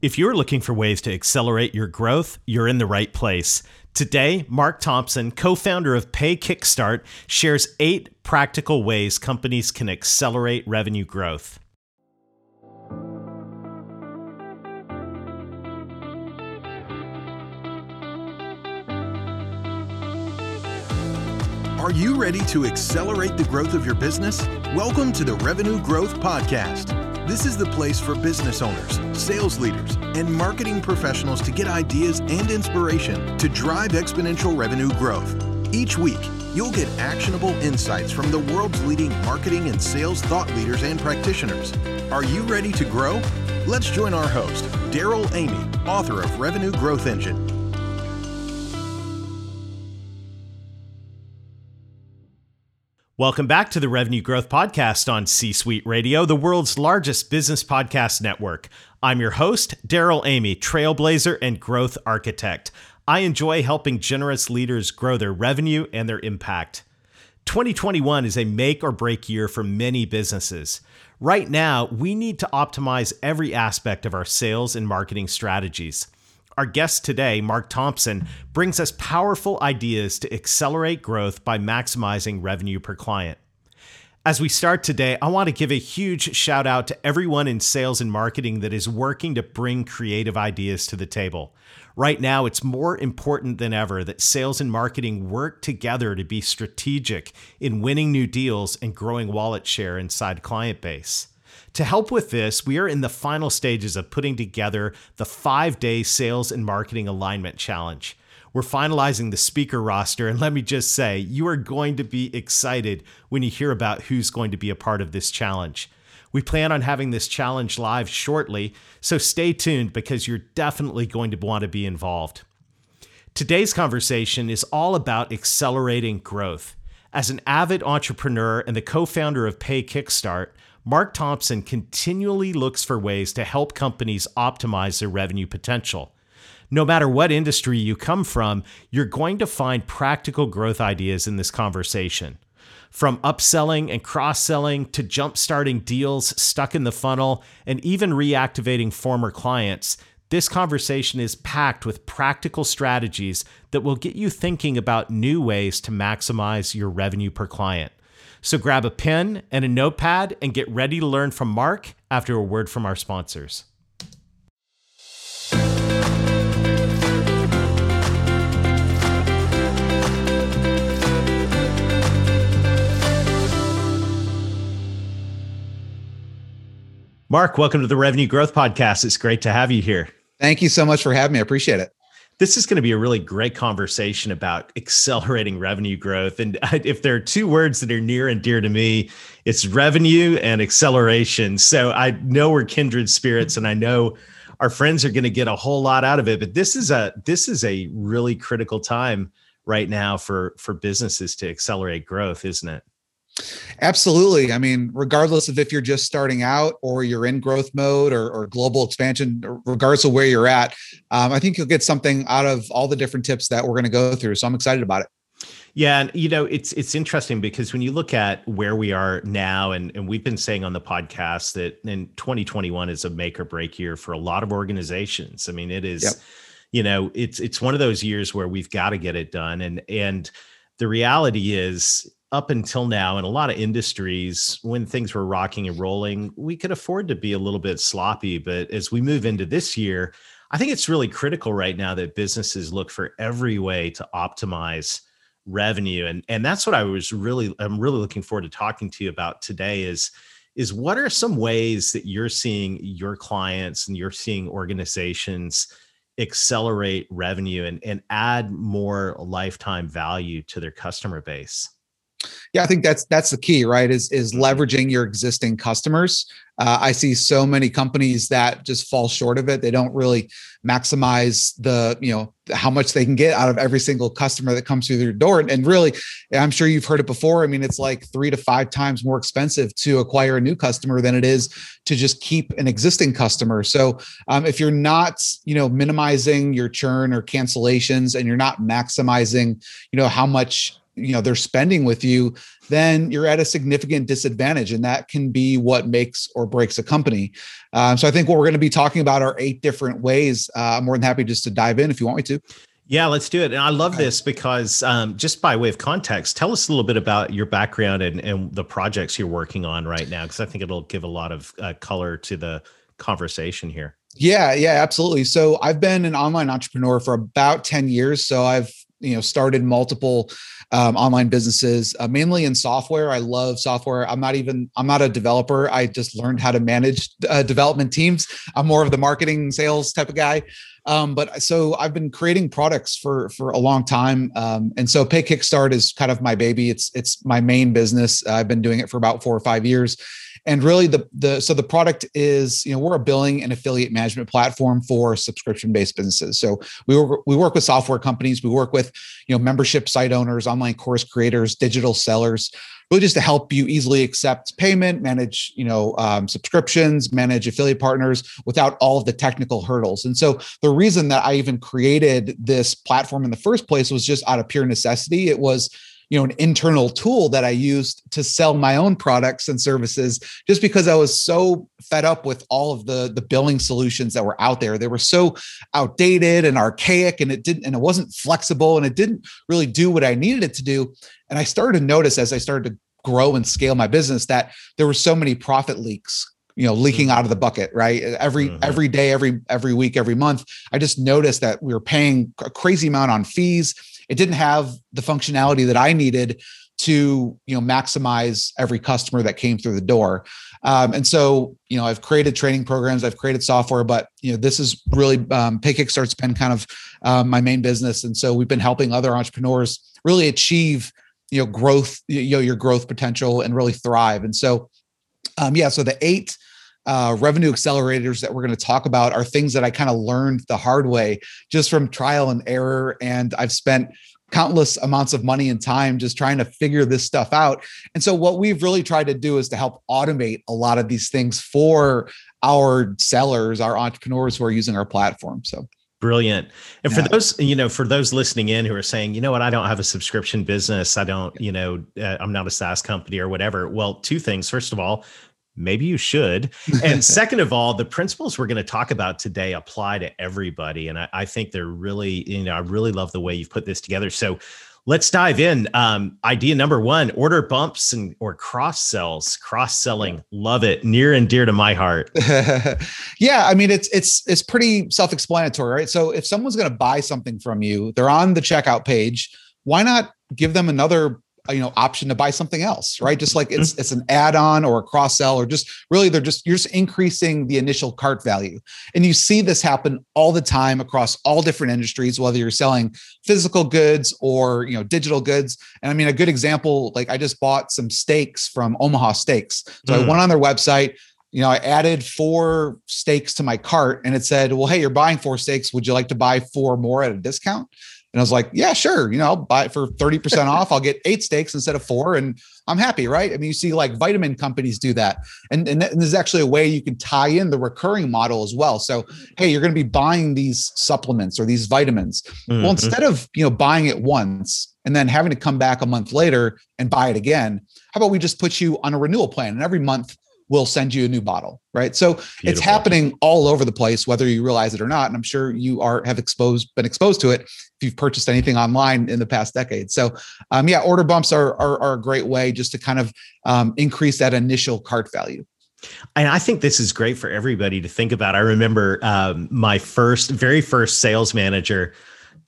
If you're looking for ways to accelerate your growth, you're in the right place. Today, Mark Thompson, co founder of PayKickstart, shares eight practical ways companies can accelerate revenue growth. Are you ready to accelerate the growth of your business? Welcome to the Revenue Growth Podcast. This is the place for business owners, sales leaders, and marketing professionals to get ideas and inspiration to drive exponential revenue growth. Each week, you'll get actionable insights from the world's leading marketing and sales thought leaders and practitioners. Are you ready to grow? Let's join our host, Darrell Amy, author of Revenue Growth Engine Welcome back to the Revenue Growth Podcast on C Suite Radio, the world's largest business podcast network. I'm your host, Darrell Amy, trailblazer and growth architect. I enjoy helping generous leaders grow their revenue and their impact. 2021 is a make or break year for many businesses. Right now, we need to optimize every aspect of our sales and marketing strategies. Our guest today, Mark Thompson, brings us powerful ideas to accelerate growth by maximizing revenue per client. As we start today, I want to give a huge shout out to everyone in sales and marketing that is working to bring creative ideas to the table. Right now, it's more important than ever that sales and marketing work together to be strategic in winning new deals and growing wallet share inside client base. To help with this, we are in the final stages of putting together the five day sales and marketing alignment challenge. We're finalizing the speaker roster, and let me just say, you are going to be excited when you hear about who's going to be a part of this challenge. We plan on having this challenge live shortly, so stay tuned because you're definitely going to want to be involved. Today's conversation is all about accelerating growth. As an avid entrepreneur and the co founder of PayKickstart, Mark Thompson continually looks for ways to help companies optimize their revenue potential. No matter what industry you come from, you're going to find practical growth ideas in this conversation. From upselling and cross selling to jump-starting deals stuck in the funnel and even reactivating former clients, this conversation is packed with practical strategies that will get you thinking about new ways to maximize your revenue per client. So grab a pen and a notepad and get ready to learn from Mark after a word from our sponsors. Mark, welcome to the Revenue Growth Podcast. It's great to have you here. Thank you so much for having me. I appreciate it this is going to be a really great conversation about accelerating revenue growth. And if there are two words that are near and dear to me, it's revenue and acceleration. So I know we're kindred spirits and I know our friends are going to get a whole lot out of it, but this is a this is a really critical time right now for for businesses to accelerate growth, isn't it? Absolutely. I mean, regardless of if you're just starting out or you're in growth mode or, or global expansion, regardless of where you're at, um, I think you'll get something out of all the different tips that we're going to go through. So I'm excited about it. Yeah, and you know it's it's interesting because when you look at where we are now, and and we've been saying on the podcast that in 2021 is a make or break year for a lot of organizations. I mean, it is, yep. you know, it's it's one of those years where we've got to get it done, and and the reality is up until now in a lot of industries when things were rocking and rolling we could afford to be a little bit sloppy but as we move into this year i think it's really critical right now that businesses look for every way to optimize revenue and and that's what i was really i'm really looking forward to talking to you about today is is what are some ways that you're seeing your clients and you're seeing organizations accelerate revenue and, and add more lifetime value to their customer base yeah, I think that's that's the key, right? Is is mm-hmm. leveraging your existing customers. Uh, I see so many companies that just fall short of it. They don't really maximize the you know how much they can get out of every single customer that comes through their door. And, and really, I'm sure you've heard it before. I mean, it's like three to five times more expensive to acquire a new customer than it is to just keep an existing customer. So um, if you're not you know minimizing your churn or cancellations, and you're not maximizing you know how much you know they're spending with you then you're at a significant disadvantage and that can be what makes or breaks a company um, so i think what we're going to be talking about are eight different ways uh, i'm more than happy just to dive in if you want me to yeah, let's do it. And I love this because um, just by way of context, tell us a little bit about your background and, and the projects you're working on right now, because I think it'll give a lot of uh, color to the conversation here. Yeah, yeah, absolutely. So I've been an online entrepreneur for about 10 years. So I've you know started multiple um, online businesses uh, mainly in software. I love software. I'm not even i'm not a developer. I just learned how to manage uh, development teams. I'm more of the marketing sales type of guy. Um, but so I've been creating products for for a long time, um, and so PayKickstart is kind of my baby. It's it's my main business. I've been doing it for about four or five years, and really the the so the product is you know we're a billing and affiliate management platform for subscription based businesses. So we work we work with software companies. We work with you know membership site owners online course creators digital sellers really just to help you easily accept payment manage you know um, subscriptions manage affiliate partners without all of the technical hurdles. And so the reason that i even created this platform in the first place was just out of pure necessity. It was you know an internal tool that i used to sell my own products and services just because i was so fed up with all of the the billing solutions that were out there. They were so outdated and archaic and it didn't and it wasn't flexible and it didn't really do what i needed it to do. And i started to notice as i started to grow and scale my business that there were so many profit leaks you know leaking out of the bucket right? Every mm-hmm. every day every every week every month i just noticed that we were paying a crazy amount on fees it didn't have the functionality that I needed to you know maximize every customer that came through the door. Um, and so you know i've created training programs i've created software but you know this is really um, pay kickstart's been kind of um, my main business. And so we've been helping other entrepreneurs really achieve you know growth you know your growth potential and really thrive. And so um, yeah so the eight uh, revenue accelerators that we're going to talk about are things that I kind of learned the hard way just from trial and error. And I've spent countless amounts of money and time just trying to figure this stuff out. And so, what we've really tried to do is to help automate a lot of these things for our sellers, our entrepreneurs who are using our platform. So, Brilliant. And yeah. for those, you know, for those listening in who are saying, you know what, I don't have a subscription business. I don't, you know, uh, I'm not a SaaS company or whatever. Well, two things. First of all, maybe you should. And second of all, the principles we're going to talk about today apply to everybody. And I, I, think they're really, you know, I really love the way you've put this together. So let's dive in. Um, idea number one: order bumps and or cross sells, cross selling. Love it, near and dear to my heart. yeah, I mean it's it's it's pretty self explanatory, right? So if someone's going to buy something from you, they're on the checkout page. Why not give them another you know option to buy something else right just like it's mm-hmm. it's an add-on or a cross sell or just really they're just you're just increasing the initial cart value and you see this happen all the time across all different industries whether you're selling physical goods or you know digital goods and i mean a good example like i just bought some steaks from omaha steaks so mm. i went on their website you know, I added four steaks to my cart and it said, well, hey, you're buying four steaks. Would you like to buy four more at a discount? And I was like, yeah, sure. You know, I'll buy it for 30% off. I'll get eight steaks instead of four. And I'm happy, right? I mean, you see like vitamin companies do that. And, and, and there's actually a way you can tie in the recurring model as well. So, hey, you're going to be buying these supplements or these vitamins. Mm-hmm. Well, instead of, you know, buying it once and then having to come back a month later and buy it again, how about we just put you on a renewal plan? And every month will send you a new bottle right so Beautiful. it's happening all over the place whether you realize it or not and i'm sure you are have exposed been exposed to it if you've purchased anything online in the past decade so um, yeah order bumps are, are, are a great way just to kind of um, increase that initial cart value and I think this is great for everybody to think about. I remember um, my first, very first sales manager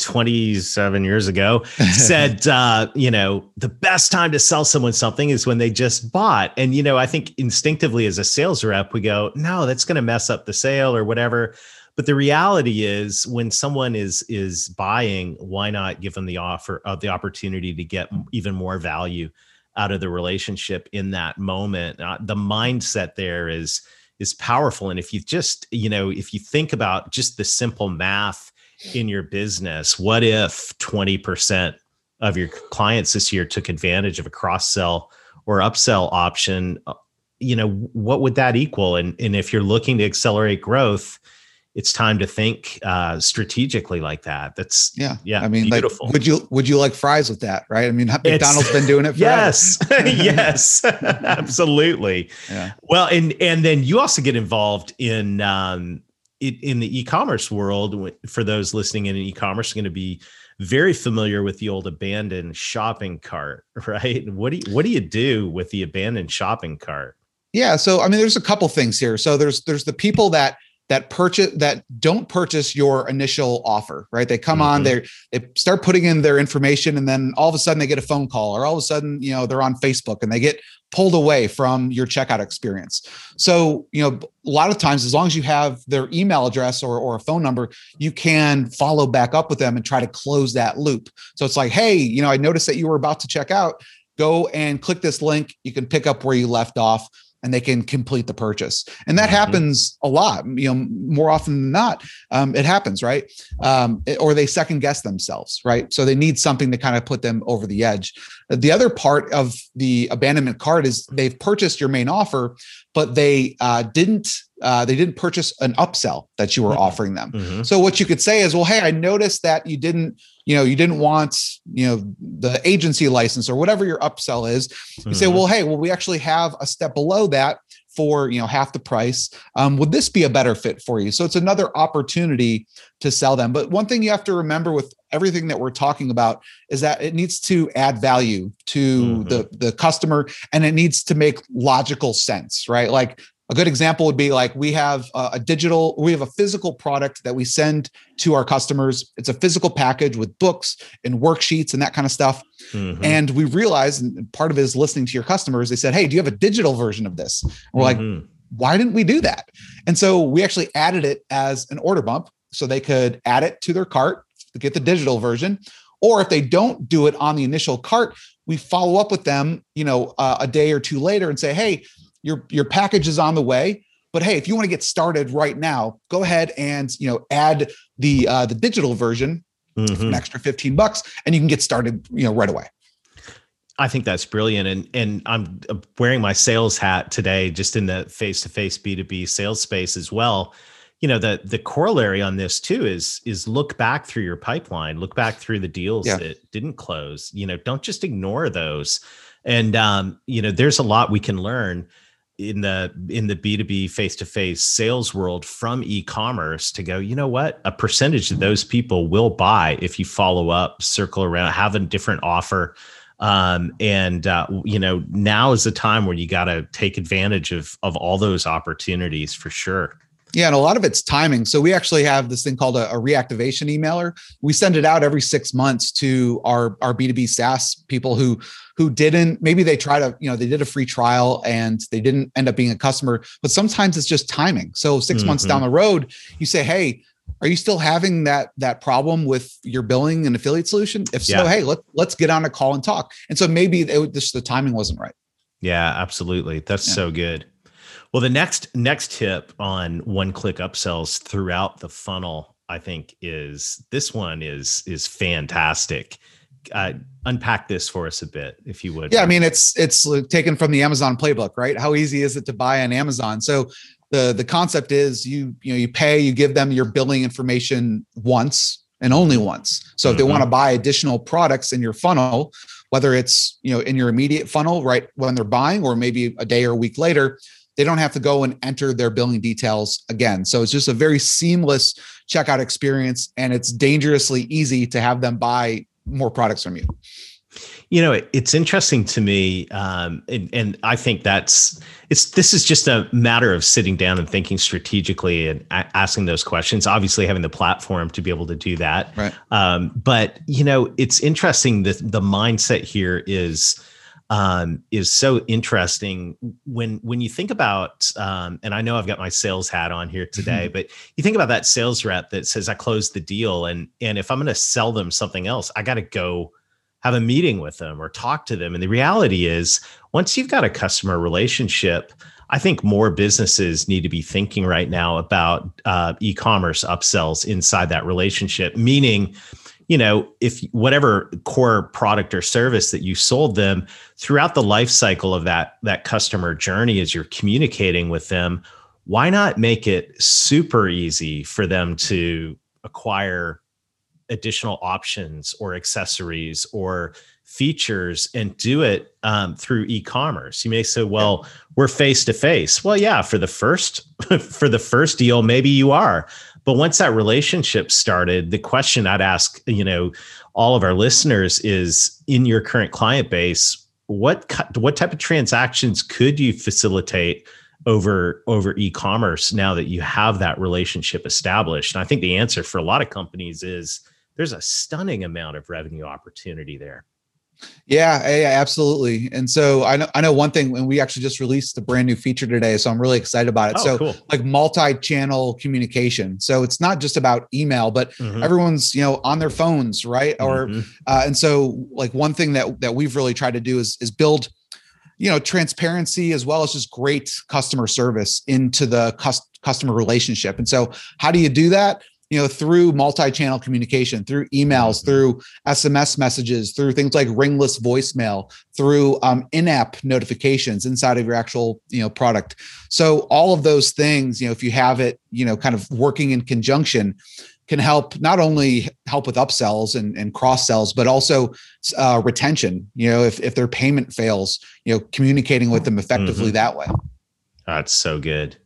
27 years ago said uh, you know the best time to sell someone something is when they just bought. And you know i think instinctively as a sales rep we go no that's going to mess up the sale or whatever. But the reality is when someone is is buying why not give them the offer of uh, the opportunity to get even more value out of the relationship in that moment? Uh, the mindset there is is powerful. And if you just you know if you think about just the simple math in your business, what if 20% of your clients this year took advantage of a cross sell or upsell option? Uh, you know, what would that equal? And, and if you're looking to accelerate growth, it's time to think uh, strategically like that. That's yeah, yeah. I mean, beautiful. Like, would you would you like fries with that? Right? I mean, McDonald's it's, been doing it. Yes, yes, absolutely. Yeah. Well, and and then you also get involved in um, in, in the e-commerce world. For those listening in e-commerce, going to be very familiar with the old abandoned shopping cart, right? What do you, what do you do with the abandoned shopping cart? Yeah, so I mean, there's a couple things here. So there's there's the people that that purchase that don't purchase your initial offer right? They come mm-hmm. on they they start putting in their information and then all of a sudden they get a phone call or all of a sudden you know they're on facebook and they get pulled away from your checkout experience. So you know a lot of times as long as you have their email address or, or a phone number you can follow back up with them and try to close that loop. So it's like hey you know i noticed that you were about to check out. Go and click this link. You can pick up where you left off and they can complete the purchase. And that mm-hmm. happens a lot, you know, more often than not, um, it happens, right? Um, or they second guess themselves, right? So they need something to kind of put them over the edge. The other part of the abandonment cart is they've purchased your main offer, but they uh, didn't uh, they didn't purchase an upsell that you were mm-hmm. offering them. Mm-hmm. So what you could say is, well, hey, I noticed that you didn't, you know, you didn't want, you know, the agency license or whatever your upsell is. You mm-hmm. say, well, hey, well, we actually have a step below that for you know half the price um, would this be a better fit for you so it's another opportunity to sell them but one thing you have to remember with everything that we're talking about is that it needs to add value to mm-hmm. the the customer and it needs to make logical sense right like a good example would be like we have a, digital, we have a physical product that we send to our customers. It's a physical package with books and worksheets and that kind of stuff. Mm-hmm. And we realized, and part of it is listening to your customers, they said, Hey, do you have a digital version of this? And we're mm-hmm. like, why didn't we do that? And so we actually added it as an order bump so they could add it to their cart to get the digital version. Or if they don't do it on the initial cart, we follow up with them, you know, uh, a day or two later and say, "Hey, your your package is on the way but hey if you want to get started right now go ahead and you know add the uh, the digital version mm-hmm. an extra 15 bucks and you can get started you know right away I think that's brilliant, and and I'm wearing my sales hat today, just in the face-to-face B2B sales space as well. You know, the the corollary on this too is is look back through your pipeline, look back through the deals yeah. that didn't close. You know, don't just ignore those. And um, you know, there's a lot we can learn in the in the b2b face-to-face sales world from e-commerce to go you know what a percentage of those people will buy if you follow up circle around have a different offer um, and uh, you know now is the time where you got to take advantage of of all those opportunities for sure yeah, and a lot of it's timing. So we actually have this thing called a, a, reactivation emailer. We send it out every six months to our our B two B SaaS people who who didn't maybe they tried to you know they did a free trial and they didn't end up being a customer. But sometimes it's just timing. So 6 mm-hmm. months down the road, you say, hey. Are you still having that that problem with your billing and affiliate solution? If so, yeah. hey, let let's get on a call and talk. And so maybe it, just the timing wasn't right. Yeah, absolutely. That's yeah. so good. Well, the next next tip on one click upsells throughout the funnel, I think, is this one is is fantastic. Uh, unpack this for us a bit, if you would. Yeah, I mean it's it's taken from the Amazon playbook, right? How easy is it to buy on Amazon? So the the concept is you you know you pay, you give them your billing information once and only once. So mm-hmm. if they want to mm-hmm. buy additional products in your funnel, whether it's you know in your immediate funnel right when they're buying, or maybe a day or a week later, they don't have to go and enter their billing details again. So it's just a very seamless checkout experience and it's dangerously easy to have them buy more products from you. You know, it's interesting to me, um, and, and, I think that's it's. This is just a matter of sitting down and thinking strategically and a- asking those questions. Obviously, having the platform to be able to do that. Right. Um, but you know, it's interesting that the mindset here is um, is so interesting when when you think about um, and I know I've got my sales hat on here today, mm-hmm. but you think about that sales rep that says I closed the deal and and if I'm going to sell them something else, I got to go have a meeting with them or talk to them. And the reality is, once you've got a customer relationship, I think more businesses need to be thinking right now about uh, e-commerce upsells inside that relationship, meaning you know if whatever core product or service that you sold them throughout the life cycle of that that customer journey as you're communicating with them why not make it super easy for them to acquire additional options or accessories or features and do it um, through e-commerce? You may say well we're face to face. Well yeah for the first for the first deal maybe you are but once that relationship started the question i'd ask you know all of our listeners is in your current client base what what type of transactions could you facilitate over over e-commerce now that you have that relationship established? And i think the answer for a lot of companies is there's a stunning amount of revenue opportunity there yeah, yeah, absolutely. And so I know I know one thing when we actually just released a brand new feature today, so I'm really excited about it. Oh, so cool. like multi-channel communication. So it's not just about email, but Mhm. everyone's you know on their phones, right? Or Mhm. uh, and so like one thing that that we've really tried to do is is build you know transparency as well as just great customer service into the cus- customer relationship. And so how do you do that? You know, through multi-channel communication, through emails, Mhm. through SMS messages, through things like ringless voicemail, through um, in-app notifications inside of your actual you know product. So all of those things, you know, if you have it, you know, kind of working in conjunction, can help not only help with upsells and, and cross sells, but also uh, retention. You know, if if their payment fails, you know, communicating with them effectively Mhm. that way. that's so good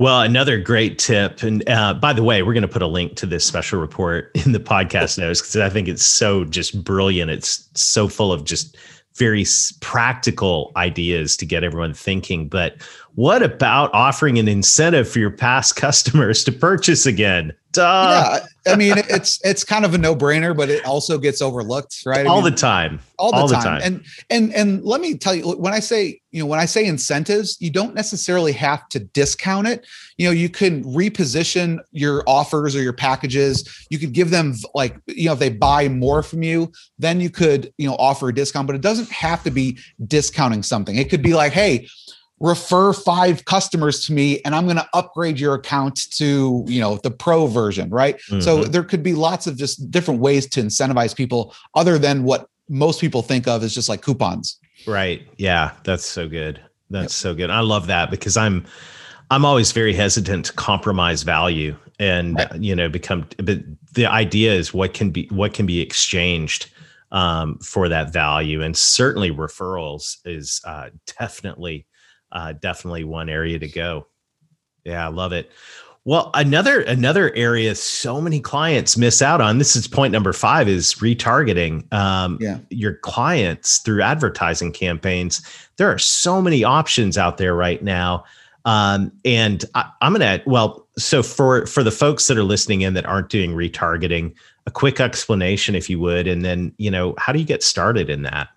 Well, another great tip, and uh, by the way, we're going to put a link to this special report in the podcast notes because I think it's so just brilliant. It's so full of just very practical ideas to get everyone thinking. But what about offering an incentive for your past customers to purchase again? Duh. yeah, I mean, it's it's kind of a no brainer, but it also gets overlooked, right? I all mean, the time. all the, all the time. time. And and and let me tell you, when I say you know when I say incentives, you don't necessarily have to discount it. You know, you can reposition your offers or your packages. You could give them like you know if they buy more from you, then you could you know offer a discount. But it doesn't have to be discounting something. It could be like, hey. Refer five customers to me, and I'm going to upgrade your account to, you know, the pro version, right? So Mhm. there could be lots of just different ways to incentivize people other than what most people think of as just like coupons. Right. Yeah, that's so good. That's so good. I love that because I'm I'm always very hesitant to compromise value and Right. you know become but the idea is what can be what can be exchanged um, for that value and certainly referrals is uh, definitely uh, definitely one area to go. Yeah, I love it. Well, another another area so many clients miss out on. This is point number five: is retargeting. Um, Yeah. your clients through advertising campaigns. There are so many options out there right now. Um, and I, I'm gonna well, so for for the folks that are listening in that aren't doing retargeting, a quick explanation, if you would, and then you know, how do you get started in that?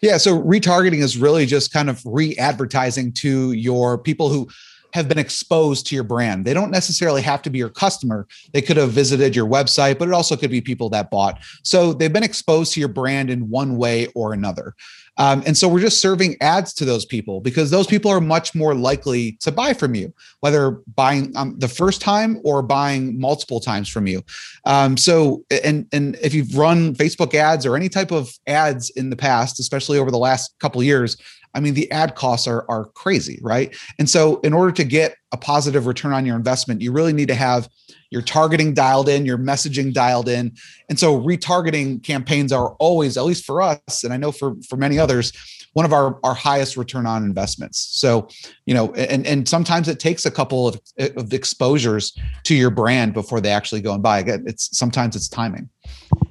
Yeah. So retargeting is really just kind of re advertising to your people who have been exposed to your brand. They don't necessarily have to be your customer. They could have visited your website, but it also could be people that bought. So they've been exposed to your brand in one way or another. Um, and so we're just serving ads to those people because those people are much more likely to buy from you, whether buying um, the first time or buying multiple times from you. Um, so, and and if you've run Facebook ads or any type of ads in the past, especially over the last couple years, I mean, the ad costs are are crazy, right? And so, in order to get a positive return on your investment, you really need to have your targeting dialed in, your messaging dialed in, and so retargeting campaigns are always, at least for us, and I know for for many others, one of our our highest return on investments. So, you know, and and sometimes it takes a couple of, of exposures to your brand before they actually go and buy. Again, it's sometimes it's timing.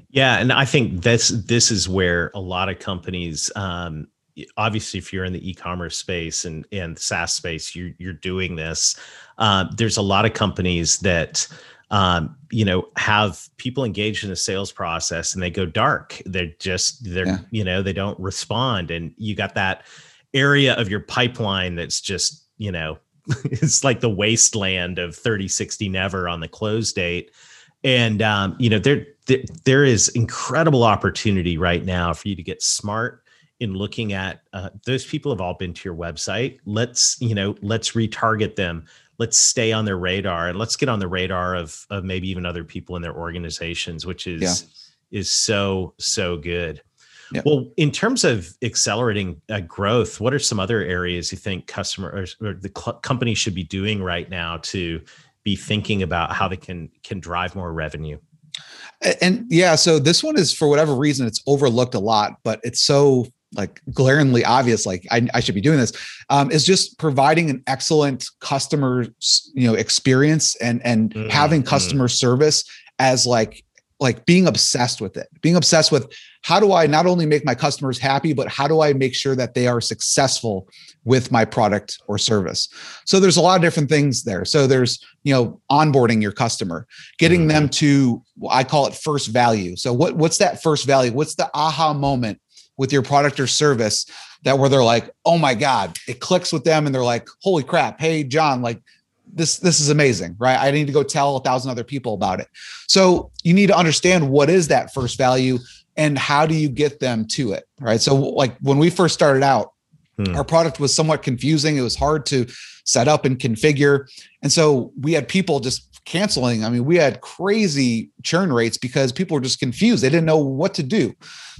Yeah, and I think this this is where a lot of companies, um, obviously, if you're in the e-commerce space and and SaaS space, you're you're doing this. Uh, there's a lot of companies that um, you know have people engaged in a sales process and they go dark. They're just they're Yeah. you know they don't respond, and you got that area of your pipeline that's just you know it's like the wasteland of 30 60 never on the close date and um, you know there, there there is incredible opportunity right now for you to get smart in looking at uh, those people have all been to your website let's you know let's retarget them let's stay on their radar and let's get on the radar of of maybe even other people in their organizations which is is so so good Yep. Well, in terms of accelerating uh, growth, what are some other areas you think customers or the cl- company should be doing right now to be thinking about how they can can drive more revenue? And yeah, so this one is for whatever reason it's overlooked a lot, but it's so like glaringly obvious like I, I should be doing this um, is just providing an excellent customer you know experience and and mm-hmm. having mm. customer service as like like being obsessed with it being obsessed with how do i not only make my customers happy but how do i make sure that they are successful with my product or service so there's a lot of different things there so there's you know onboarding your customer getting mm-hmm. them to i call it first value so what what's that first value what's the aha moment with your product or service that where they're like oh my god it clicks with them and they're like holy crap hey john like this this is amazing right? I need to go tell a thousand other people about it. So you need to understand what is that first value and how do you get them to it right? So like when we first started out hmm. our product was somewhat confusing. It was hard to set up and configure. And so we had people just canceling i mean we had crazy churn rates because people were just confused they didn't know what to do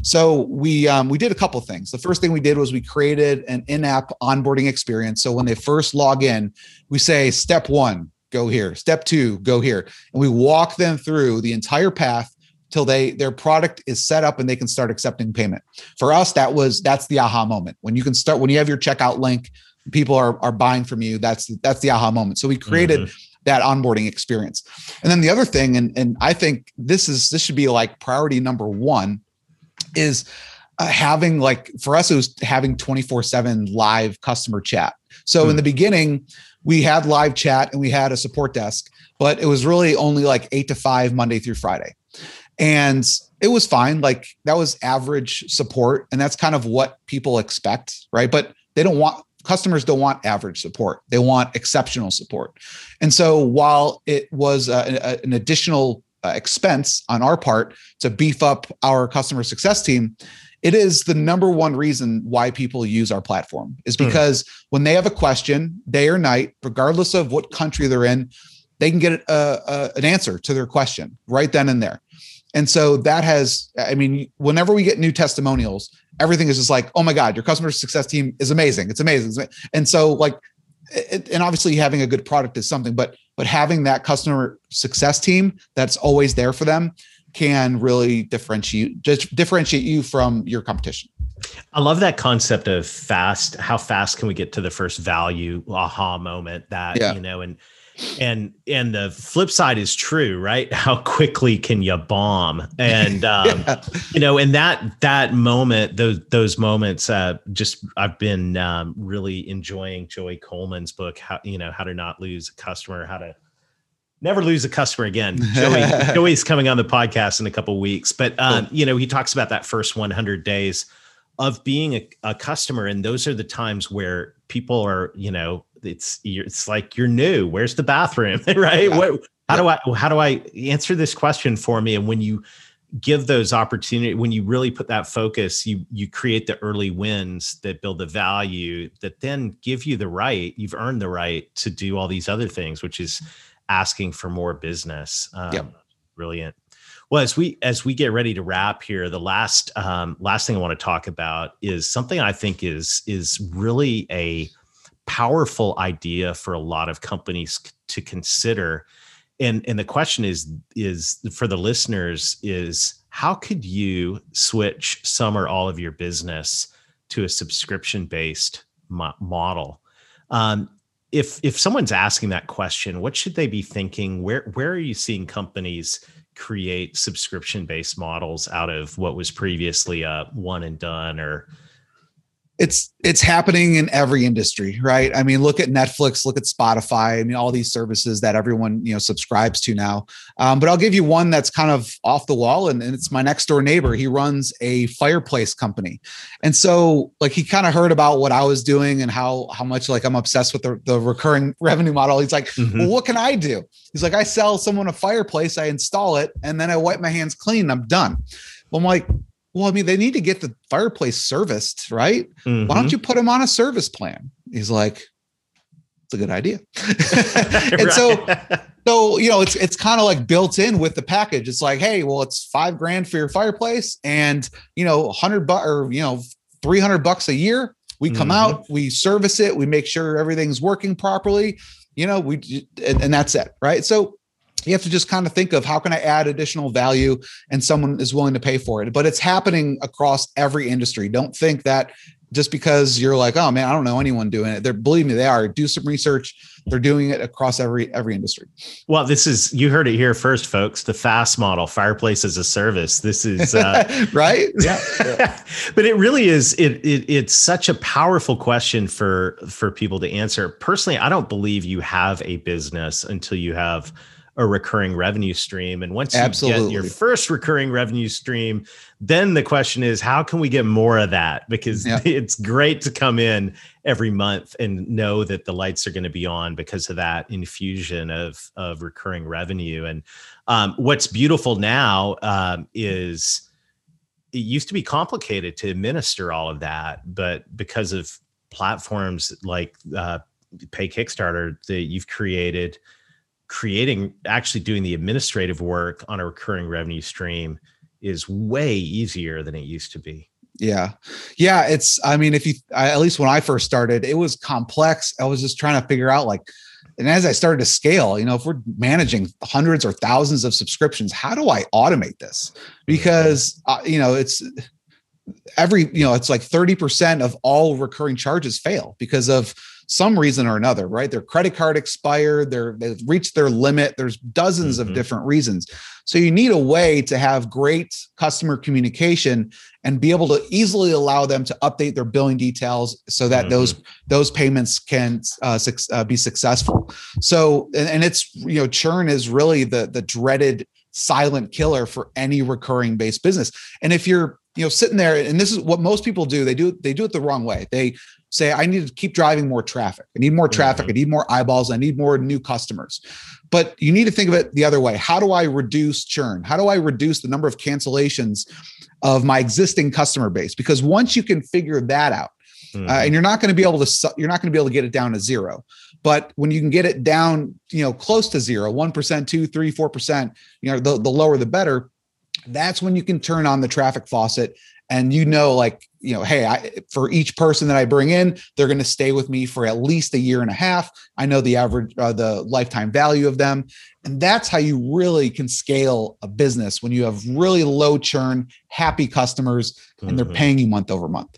so we um, we did a couple things. The first thing we did was we created an in-app onboarding experience. So when they first log in, we say step one, go here. Step two, go here, and we walk them through the entire path till they their product is set up and they can start accepting payment. For us, that was that's the aha moment when you can start when you have your checkout link, people are are buying from you. That's that's the aha moment. So we created. Mm-hmm that onboarding experience. And then the other thing, and, and I think this is this should be like priority number one, is uh, having like for us it was having 24/7 live customer chat. So mm. in the beginning we had live chat and we had a support desk, but it was really only like 8 to 5 Monday through Friday. And it was fine like that was average support and that's kind of what people expect, right? But they don't want customers don't want average support they want exceptional support and so while it was uh, a, an additional uh, expense on our part to beef up our customer success team it is the number one reason why people use our platform is hmm. because mm. when they have a question day or night regardless of what country they're in they can get a, a, an answer to their question right then and there and so that has i mean whenever we get new testimonials everything is just like oh my god your customer success team is amazing it's amazing and so like it, and obviously having a good product is something but but having that customer success team that's always there for them can really differentiate just differentiate you from your competition. I love that concept of fast. How fast can we get to the first value aha moment that, yeah. you know, and and and the flip side is true right how quickly can you bomb and um yeah. you know and that that moment those those moments uh just i've been um really enjoying joey coleman's book how you know how to not lose a customer how to never lose a customer again joey joey's coming on the podcast in a couple weeks but um cool. you know he talks about that first 100 days of being a, a customer and those are the times where people are you know it's it's like you're new. Where's the bathroom? right? Yeah. What how do I how do I answer this question for me? And when you give those opportunity when you really put that focus you you create the early wins that build the value that then give you the right you've earned the right to do all these other things which is asking for more business um, yep. brilliant well as we as we get ready to wrap here the last um, last thing i want to talk about is something i think is is really a powerful idea for a lot of companies to consider. And and the question is is for the listeners is how could you switch some or all of your business to a subscription based mo- model? Um, if if someone's asking that question what should they be thinking? Where where are you seeing companies create subscription based models out of what was previously a one and done or it's it's happening in every industry right? I mean look at netflix look at spotify i mean all these services that everyone you know subscribes to now. Um, but i'll give you one that's kind of off the wall and, and it's my next door neighbor. He runs a fireplace company. And so like he kind of heard about what i was doing and how how much like i'm obsessed with the, the recurring revenue model. He's like mm-hmm. well what can i do? He's like i sell someone a fireplace i install it and then i wipe my hands clean i'm done. Well, i'm like well, I mean, they need to get the fireplace serviced, right? Mm-hmm. Why don't mm-hmm. you put them on a service plan? He's like, it's a good idea. and so, so you know, it's it's kind of like built in with the package. It's like, hey, well, it's five grand for your fireplace, and you know, hundred bucks or you know, three hundred bucks a year. We come mm-hmm. out, we service it, we make sure everything's working properly. You know, we and, and that's it, right? So you have to just kind of think of how can I add additional value and someone is willing to pay for it. But it's happening across every industry. Don't think that just because you're like, oh man, I don't know anyone doing it. They're believe me, they are. Do some research. They're doing it across every every industry. Well, this is you heard it here first, folks. The fast model, fireplace as a service. This is uh, right. Yeah, yeah. but it really is. It, it it's such a powerful question for for people to answer. Personally, I don't believe you have a business until you have a recurring revenue stream. And once you Absolutely. get your first recurring revenue stream, then the question is, how can we get more of that? Because yeah. it's great to come in every month and know that the lights are going to be on because of that infusion of of recurring revenue. And um, what's beautiful now um, is it used to be complicated to administer all of that, but because of platforms like uh, Pay Kickstarter that you've created creating actually doing the administrative work on a recurring revenue stream is way easier than it used to be. Yeah. Yeah it's i mean if you I, at least when i first started it was complex. I was just trying to figure out like and as i started to scale you know if we're managing hundreds or thousands of subscriptions how do i automate this? Because uh, you know it's every you know it's like 30% of all recurring charges fail because of some reason or another, right? Their credit card expired, they're they've reached their limit. There's dozens mm-hmm. of different reasons. So you need a way to have great customer communication and be able to easily allow them to update their billing details so that mm-hmm. those those payments can uh, su- uh, be successful. So and, and it's you know churn is really the the dreaded silent killer for any recurring based business. And if you're you know sitting there and this is what most people do. They do they do it the wrong way. They say i need to keep driving more traffic. I need more traffic. Mm-hmm. i need more eyeballs. I need more new customers. But you need to think of it the other way. How do i reduce churn? How do i reduce the number of cancellations of my existing customer base? Because once you can figure that out mm-hmm. uh, and you're not going to be able to you're not going to be able to get it down to zero. But when you can get it down you know close to zero 1% 2 3 4% you know the, the lower the better that's when you can turn on the traffic faucet and you know like you know hey I, for each person that i bring in they're going to stay with me for at least a year and a half. I know the average uh, the lifetime value of them. And that's how you really can scale a business when you have really low churn happy customers and they're mm-hmm. paying you month over month.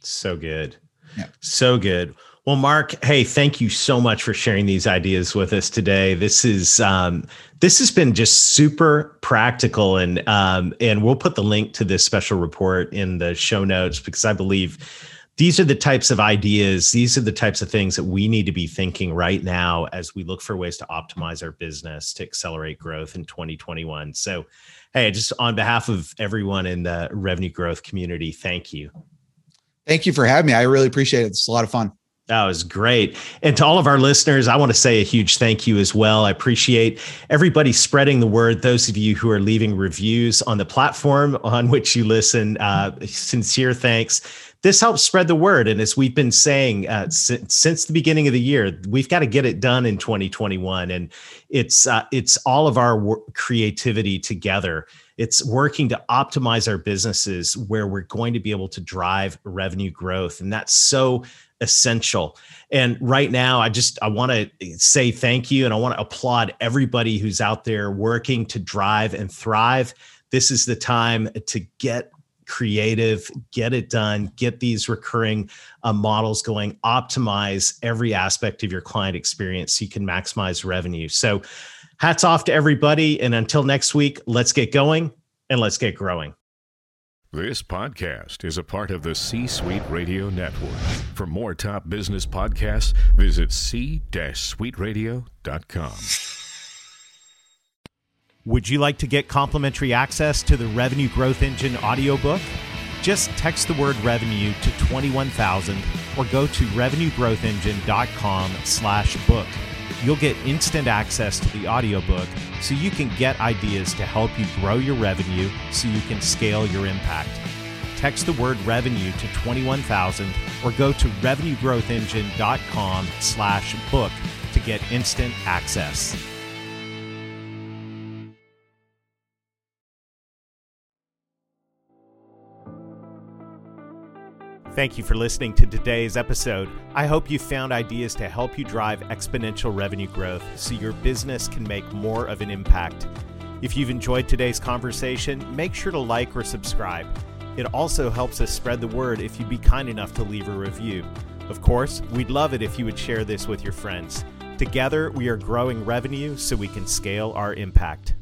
So good. Yeah. so good well, Mark, hey, thank you so much for sharing these ideas with us today. This is um, this has been just super practical, and um, and we'll put the link to this special report in the show notes because I believe these are the types of ideas, these are the types of things that we need to be thinking right now as we look for ways to optimize our business to accelerate growth in 2021. So, hey, just on behalf of everyone in the revenue growth community, thank you. Thank you for having me. I really appreciate it. It's a lot of fun. That was great. And to all of our listeners, I want to say a huge thank you as well. I appreciate everybody spreading the word. Those of you who are leaving reviews on the platform on which you listen, uh, sincere thanks. This helps spread the word. And as we've been saying uh, since, since the beginning of the year, we've got to get it done in 2021. And it's uh, it's all of our creativity together it's working to optimize our businesses where we're going to be able to drive revenue growth and that's so essential. And right now, I just I want to say thank you and I want to applaud everybody who's out there working to drive and thrive. This is the time to get creative, get it done, get these recurring uh, models going, optimize every aspect of your client experience so you can maximize revenue. So, hats off to everybody. And until next week, let's get going and let's get growing. This podcast is a part of the C Suite Radio Network. For more top business podcasts, visit c-suiteradio.com. Would you like to get complimentary access to the Revenue Growth Engine audiobook? Just text the word revenue to 21000 or go to revenuegrowthengine.com slash book you'll get instant access to the audiobook so you can get ideas to help you grow your revenue so you can scale your impact. Text the word revenue to 21000 or go to revenuegrowthengine.com slash book to get instant access. Thank you for listening to today's episode. I hope you found ideas to help you drive exponential revenue growth so your business can make more of an impact. If you've enjoyed today's conversation, make sure to like or subscribe. It also helps us spread the word if you'd be kind enough to leave a review. Of course, we'd love it if you would share this with your friends. Together, we are growing revenue so we can scale our impact.